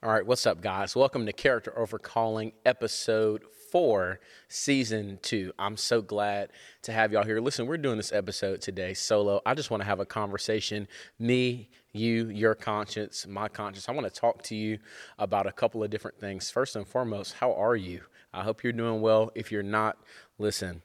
All right, what's up, guys? Welcome to Character Over Calling, episode four, season two. I'm so glad to have y'all here. Listen, we're doing this episode today solo. I just want to have a conversation. Me, you, your conscience, my conscience. I want to talk to you about a couple of different things. First and foremost, how are you? I hope you're doing well. If you're not, listen,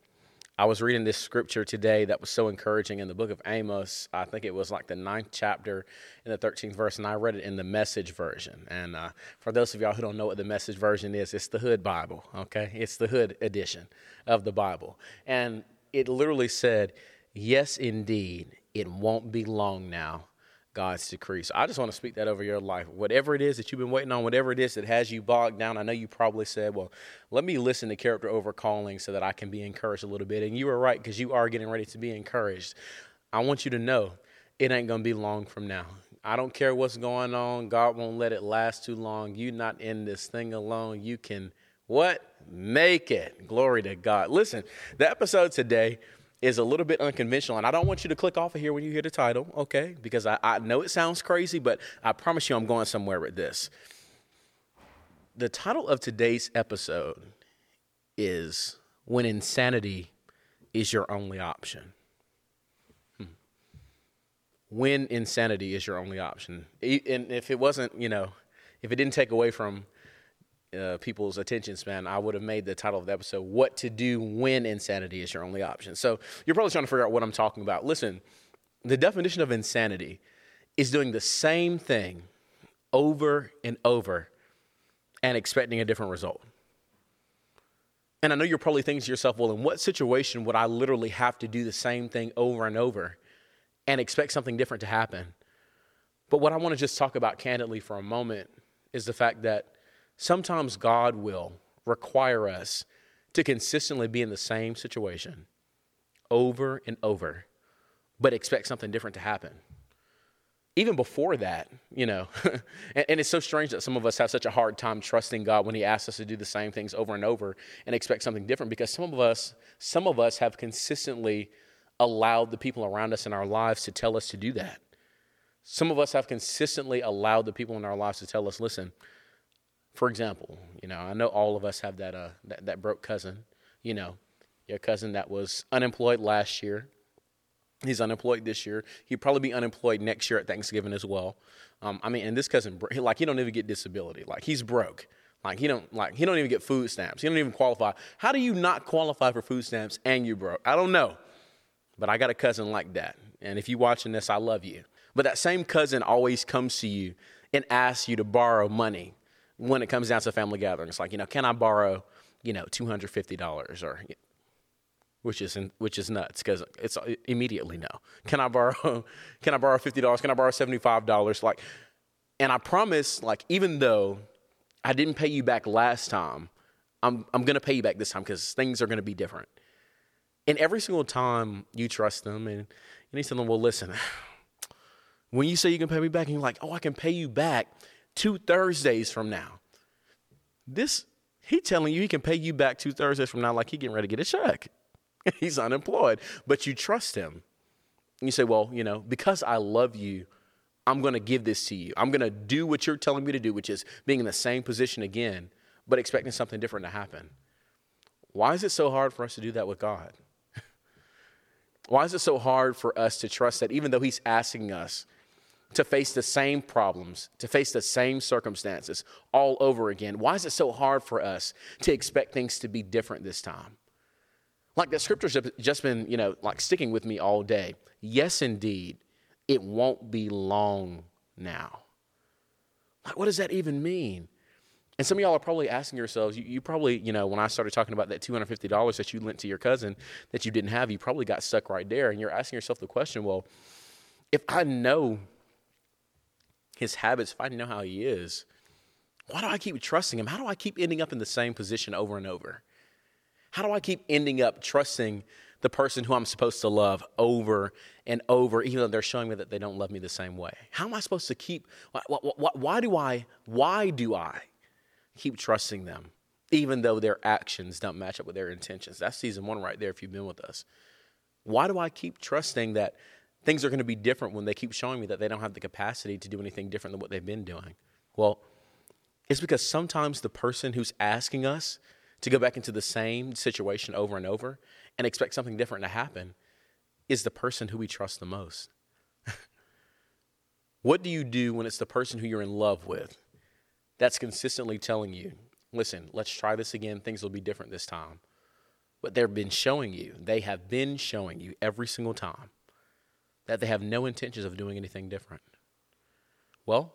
I was reading this scripture today that was so encouraging in the book of Amos. I think it was like the ninth chapter in the 13th verse, and I read it in the message version. And uh, for those of y'all who don't know what the message version is, it's the Hood Bible, okay? It's the Hood edition of the Bible. And it literally said, Yes, indeed, it won't be long now God's decree. So I just want to speak that over your life. Whatever it is that you've been waiting on, whatever it is that has you bogged down, I know you probably said, well, let me listen to character over calling so that I can be encouraged a little bit. And you were right because you are getting ready to be encouraged. I want you to know it ain't going to be long from now. I don't care what's going on. God won't let it last too long. You're not in this thing alone. You can what? Make it. Glory to God. Listen, the episode today is a little bit unconventional. And I don't want you to click off of here when you hear the title, okay? Because I, I know it sounds crazy, but I promise you I'm going somewhere with this. The title of today's episode is When Insanity is Your Only Option. Hmm. When insanity is your only option. And if it wasn't, you know, if it didn't take away from uh, people's attention span, I would have made the title of the episode "What to Do When Insanity Is Your Only Option." So you're probably trying to figure out what I'm talking about. Listen, the definition of insanity is doing the same thing over and over and expecting a different result. And I know you're probably thinking to yourself, well, in what situation would I literally have to do the same thing over and over and expect something different to happen? But what I want to just talk about candidly for a moment is the fact that Sometimes God will require us to consistently be in the same situation over and over, but expect something different to happen. Even before that, you know, and, and, it's so strange that some of us have such a hard time trusting God when He asks us to do the same things over and over and expect something different because some of us, some of us have consistently allowed the people around us in our lives to tell us to do that. Some of us have consistently allowed the people in our lives to tell us, listen, for example, you know, I know all of us have that uh that, that broke cousin, you know, your cousin that was unemployed last year. He's unemployed this year. He'd probably be unemployed next year at Thanksgiving as well. Um, I mean, and this cousin, like, he don't even get disability. Like, he's broke. Like, he don't like he don't even get food stamps. He don't even qualify. How do you not qualify for food stamps and you broke? I don't know, but I got a cousin like that. And if you're watching this, I love you. But that same cousin always comes to you and asks you to borrow money when it comes down to family gatherings. It's like, you know, can I borrow, you know, two hundred fifty dollars or which is in, which is nuts because it's uh, immediately no. Can I borrow? Can I borrow fifty dollars? Can I borrow seventy five dollars? Like, and I promise, like, even though I didn't pay you back last time, I'm I'm gonna pay you back this time because things are gonna be different. And every single time you trust them, and and tell them, well, listen. When you say you can pay me back, and you're like, oh, I can pay you back two Thursdays from now. This, he telling you he can pay you back two Thursdays from now like he getting ready to get a check. He's unemployed, but you trust him. You say, well, you know, because I love you, I'm going to give this to you. I'm going to do what you're telling me to do, which is being in the same position again, but expecting something different to happen. Why is it so hard for us to do that with God? Why is it so hard for us to trust that even though He's asking us to face the same problems, to face the same circumstances all over again? Why is it so hard for us to expect things to be different this time? Like the scriptures have just been, you know, like sticking with me all day. Yes, indeed, it won't be long now. Like, what does that even mean? And some of y'all are probably asking yourselves, you, you, probably, you know, when I started talking about that $250 that you lent to your cousin that you didn't have, you probably got stuck right there. And you're asking yourself the question, well, if I know his habits, if I know how he is, why do I keep trusting him? How do I keep ending up in the same position over and over? How do I keep ending up trusting the person who I'm supposed to love over and over, even though they're showing me that they don't love me the same way? How am I supposed to keep? Why, why, why do I? Why do I keep trusting them, even though their actions don't match up with their intentions? That's season one right there. If you've been with us, why do I keep trusting that things are going to be different when they keep showing me that they don't have the capacity to do anything different than what they've been doing. Well, It's because sometimes the person who's asking us to go back into the same situation over and over and expect something different to happen is the person who we trust the most. what do you do when it's the person who you're in love with that's consistently telling you, listen, let's try this again, things will be different this time? But they've been showing you, they have been showing you every single time that they have no intentions of doing anything different. Well,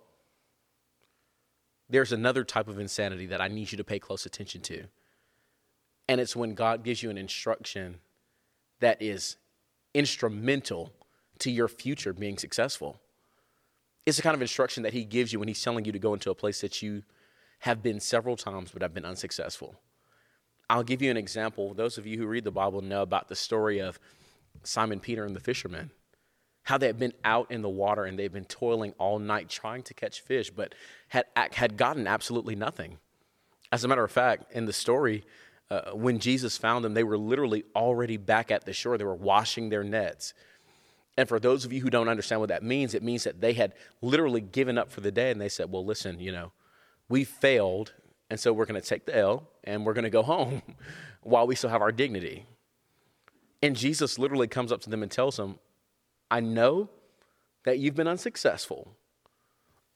there's another type of insanity that I need you to pay close attention to. And it's when God gives you an instruction that is instrumental to your future being successful. It's the kind of instruction that He gives you when He's telling you to go into a place that you have been several times but have been unsuccessful. I'll give you an example. Those of you who read the Bible know about the story of Simon Peter and the fishermen how they had been out in the water and they've been toiling all night trying to catch fish, but had, had gotten absolutely nothing. As a matter of fact, in the story, uh, when Jesus found them, they were literally already back at the shore. They were washing their nets. And for those of you who don't understand what that means, it means that they had literally given up for the day and they said, Well, listen, you know, we failed, and so we're going to take the L and we're going to go home while we still have our dignity. And Jesus literally comes up to them and tells them, I know that you've been unsuccessful.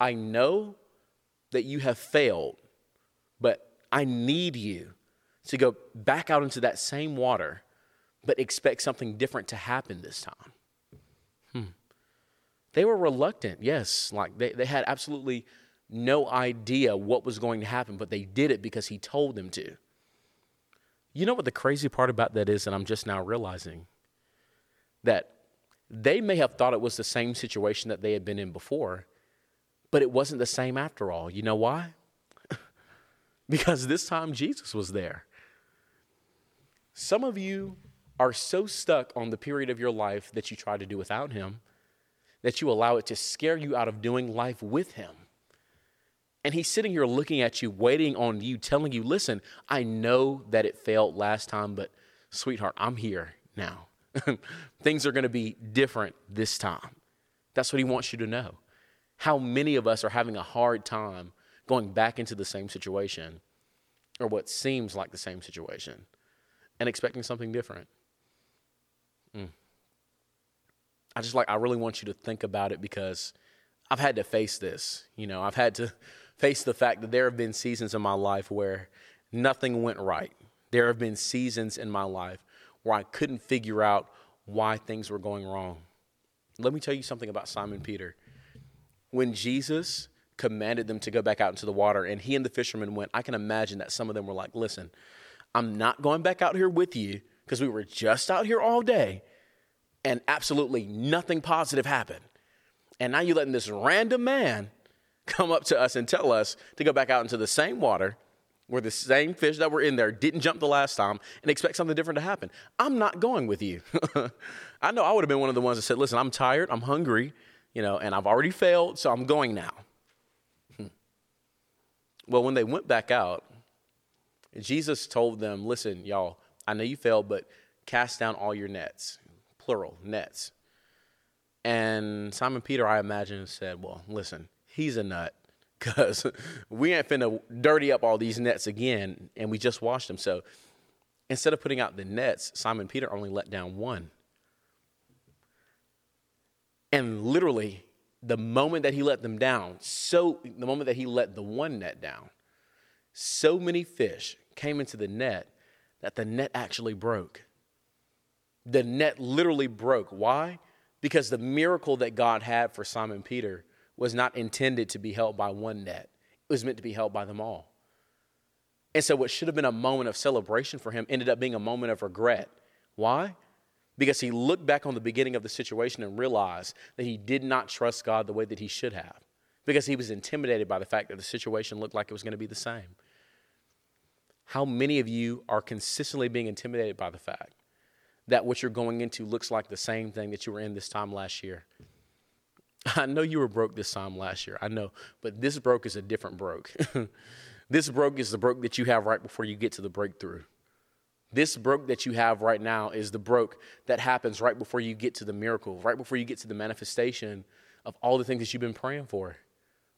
I know that you have failed, but I need you to go back out into that same water, but expect something different to happen this time. Hmm. They were reluctant, yes, like they, they had absolutely no idea what was going to happen, but they did it because he told them to. You know what the crazy part about that is, and I'm just now realizing that they may have thought it was the same situation that they had been in before, but it wasn't the same after all. You know why? because this time Jesus was there. Some of you are so stuck on the period of your life that you try to do without Him that you allow it to scare you out of doing life with Him. And He's sitting here looking at you, waiting on you, telling you, listen, I know that it failed last time, but sweetheart, I'm here now. Things are going to be different this time. That's what he wants you to know. How many of us are having a hard time going back into the same situation or what seems like the same situation and expecting something different? Mm. I just like, I really want you to think about it because I've had to face this. You know, I've had to face the fact that there have been seasons in my life where nothing went right. There have been seasons in my life where I couldn't figure out why things were going wrong. Let me tell you something about Simon Peter. When Jesus commanded them to go back out into the water and he and the fishermen went, I can imagine that some of them were like, listen, I'm not going back out here with you because we were just out here all day and absolutely nothing positive happened. And now you're letting this random man come up to us and tell us to go back out into the same water where the same fish that were in there didn't jump the last time and expect something different to happen. I'm not going with you. I know I would have been one of the ones that said, listen, I'm tired, I'm hungry, you know, and I've already failed, so I'm going now. Hmm. Well, when they went back out, Jesus told them, listen, y'all, I know you failed, but cast down all your nets, plural, nets. And Simon Peter, I imagine, said, well, listen, he's a nut because we ain't finna dirty up all these nets again, and we just washed them. So instead of putting out the nets, Simon Peter only let down one. And literally, the moment that he let them down, so the moment that he let the one net down, so many fish came into the net that the net actually broke. The net literally broke. Why? Because the miracle that God had for Simon Peter was not intended to be held by one net, it was meant to be held by them all. And so, what should have been a moment of celebration for him ended up being a moment of regret. Why? Because he looked back on the beginning of the situation and realized that he did not trust God the way that he should have, because he was intimidated by the fact that the situation looked like it was going to be the same. How many of you are consistently being intimidated by the fact that what you're going into looks like the same thing that you were in this time last year? I know you were broke this time last year. I know, but this broke is a different broke. this broke is the broke that you have right before you get to the breakthrough. This broke that you have right now is the broke that happens right before you get to the miracle, right before you get to the manifestation of all the things that you've been praying for,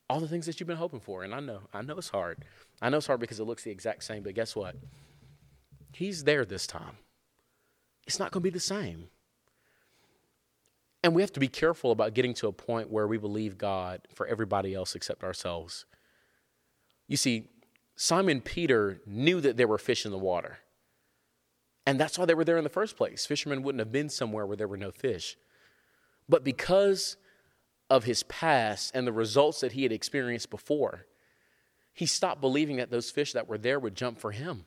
all the things that you've been hoping for. And I know, I know it's hard. I know it's hard because it looks the exact same, but guess what? He's there this time. It's not going to be the same. And we have to be careful about getting to a point where we believe God for everybody else except ourselves. You see, Simon Peter knew that there were fish in the water. And that's why they were there in the first place. Fishermen wouldn't have been somewhere where there were no fish. But because of his past and the results that he had experienced before, he stopped believing that those fish that were there would jump for him.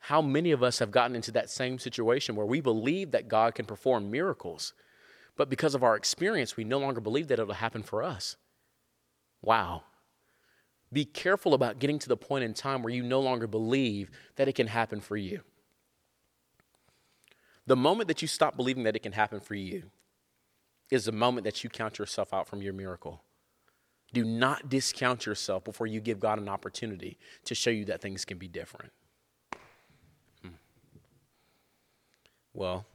How many of us have gotten into that same situation where we believe that God can perform miracles, but because of our experience, we no longer believe that it'll happen for us? Wow. Be careful about getting to the point in time where you no longer believe that it can happen for you. The moment that you stop believing that it can happen for you is the moment that you count yourself out from your miracle. Do not discount yourself before you give God an opportunity to show you that things can be different. Hmm. Well,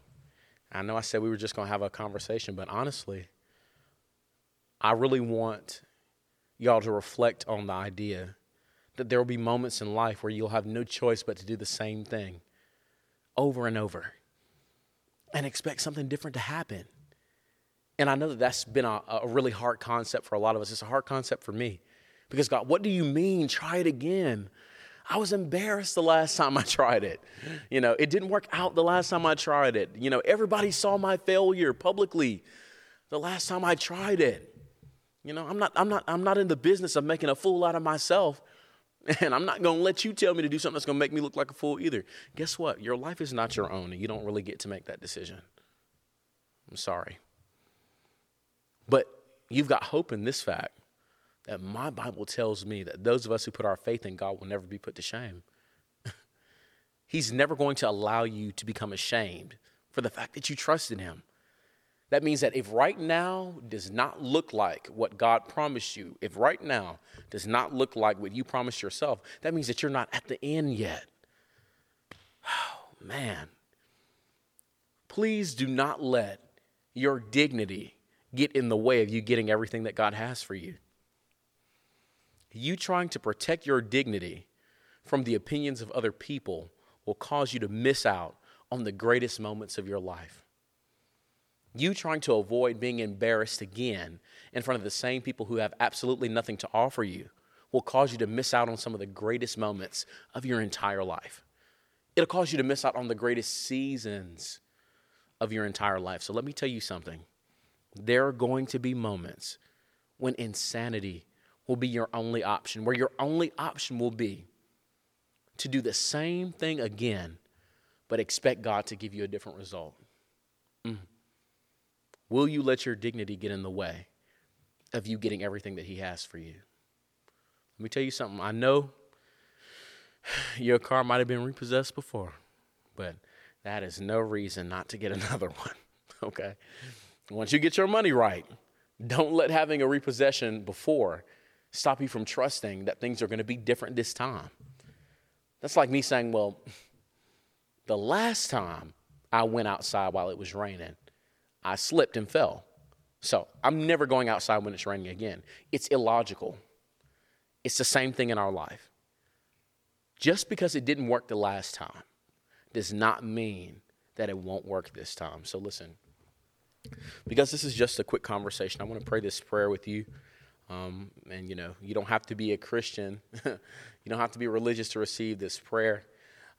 I know I said we were just going to have a conversation, but honestly, I really want y'all to reflect on the idea that there will be moments in life where you'll have no choice but to do the same thing over and over and expect something different to happen. And I know that that's been a, a, really hard concept for a lot of us. It's a hard concept for me. Because, God, what do you mean? Try it again. I was embarrassed the last time I tried it. You know, it didn't work out the last time I tried it. You know, everybody saw my failure publicly the last time I tried it. You know, I'm not, I'm not, I'm not in the business of making a fool out of myself. And I'm not going to let you tell me to do something that's going to make me look like a fool either. Guess what? Your life is not your own, and you don't really get to make that decision. I'm sorry. But you've got hope in this fact that my Bible tells me that those of us who put our faith in God will never be put to shame. He's never going to allow you to become ashamed for the fact that you trust in Him. That means that if right now does not look like what God promised you, if right now does not look like what you promised yourself, that means that you're not at the end yet. Oh, man. Please do not let your dignity get in the way of you getting everything that God has for you. You trying to protect your dignity from the opinions of other people will cause you to miss out on the greatest moments of your life. You trying to avoid being embarrassed again in front of the same people who have absolutely nothing to offer you will cause you to miss out on some of the greatest moments of your entire life. It'll cause you to miss out on the greatest seasons of your entire life. So let me tell you something. There are going to be moments when insanity will be your only option, where your only option will be to do the same thing again, but expect God to give you a different result. Mm. Will you let your dignity get in the way of you getting everything that He has for you? Let me tell you something. I know your car might have been repossessed before, but that is no reason not to get another one. okay? Once you get your money right, don't let having a repossession before stop you from trusting that things are going to be different this time. That's like me saying, well, the last time I went outside while it was raining, I slipped and fell. So I'm never going outside when it's raining again. It's illogical. It's the same thing in our life. Just because it didn't work the last time does not mean that it won't work this time. So listen, because this is just a quick conversation, I want to pray this prayer with you. Um, and you know, you don't have to be a Christian, you don't have to be religious to receive this prayer.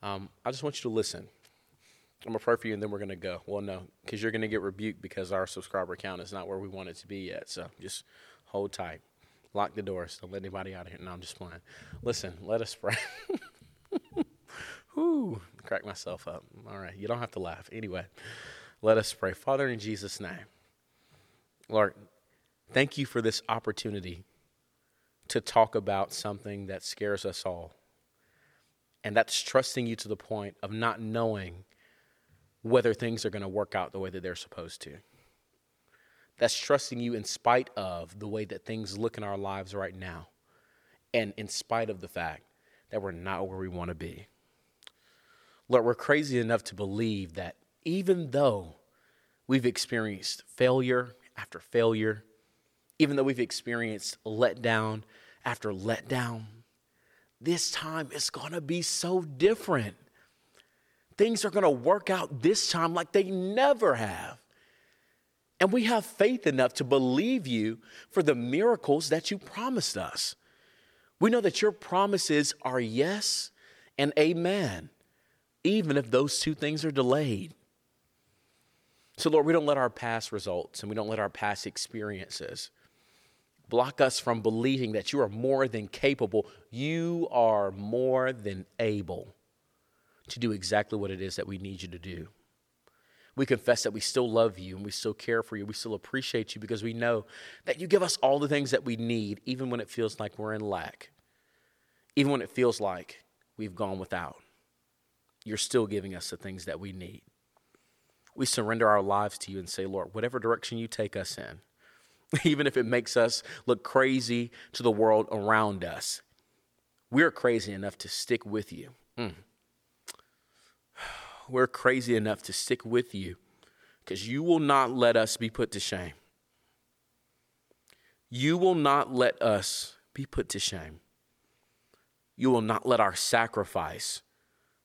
Um, I just want you to listen. I'm gonna pray for you, and then we're gonna go. Well, no, because you're gonna get rebuked because our subscriber count is not where we want it to be yet. So just hold tight, lock the doors, don't let anybody out of here. No, I'm just playing. Listen, let us pray. Whoo, crack myself up. All right, you don't have to laugh. Anyway, let us pray. Father, in Jesus' name, Lord, thank you for this opportunity to talk about something that scares us all. And that's trusting you to the point of not knowing whether things are going to work out the way that they're supposed to. That's trusting you in spite of the way that things look in our lives right now, and in spite of the fact that we're not where we want to be. Lord, we're crazy enough to believe that even though we've experienced failure after failure, Even though we've experienced letdown after letdown, this time it's going to be so different. Things are going to work out this time like they never have. And we have faith enough to believe you for the miracles that you promised us. We know that your promises are yes and amen, even if those two things are delayed. So, Lord, we don't let our past results and we don't let our past experiences block us from believing that you are more than capable. You are more than able to do exactly what it is that we need you to do. We confess that we still love you and we still care for you. We still appreciate you because we know that you give us all the things that we need, even when it feels like we're in lack, even when it feels like we've gone without. You're still giving us the things that we need. We surrender our lives to you and say, Lord, whatever direction you take us in, even if it makes us look crazy to the world around us, we're crazy enough to stick with you. Mm we're crazy enough to stick with you because you will not let us be put to shame. You will not let us be put to shame. You will not let our sacrifice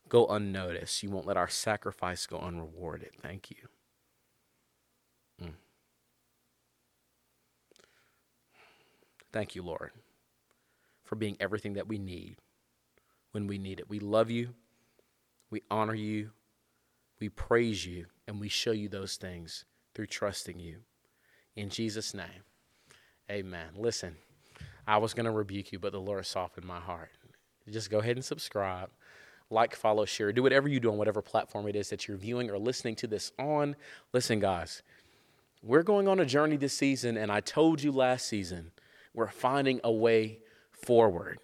go unnoticed. You won't let our sacrifice go unrewarded. Thank you. Thank you, Lord, for being everything that we need when we need it. We love you. We honor you. We praise you and we show you those things through trusting you. In Jesus' name, amen. Listen, I was going to rebuke you, but the Lord softened my heart. Just go ahead and subscribe, like, follow, share. Do whatever you do on whatever platform it is that you're viewing or listening to this on. Listen, guys, we're going on a journey this season, and I told you last season, we're finding a way forward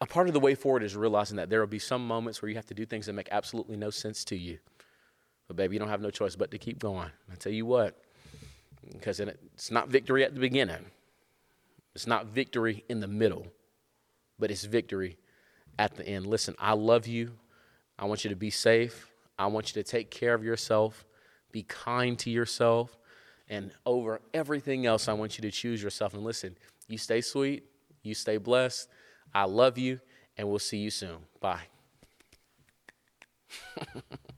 a part of the way forward is realizing that there will be some moments where you have to do things that make absolutely no sense to you. But, baby, you don't have no choice but to keep going. I tell you what, because it's not victory at the beginning, it's not victory in the middle, but it's victory at the end. Listen, I love you. I want you to be safe. I want you to take care of yourself, be kind to yourself, and over everything else, I want you to choose yourself. And listen, you stay sweet, you stay blessed. I love you, and we'll see you soon. Bye.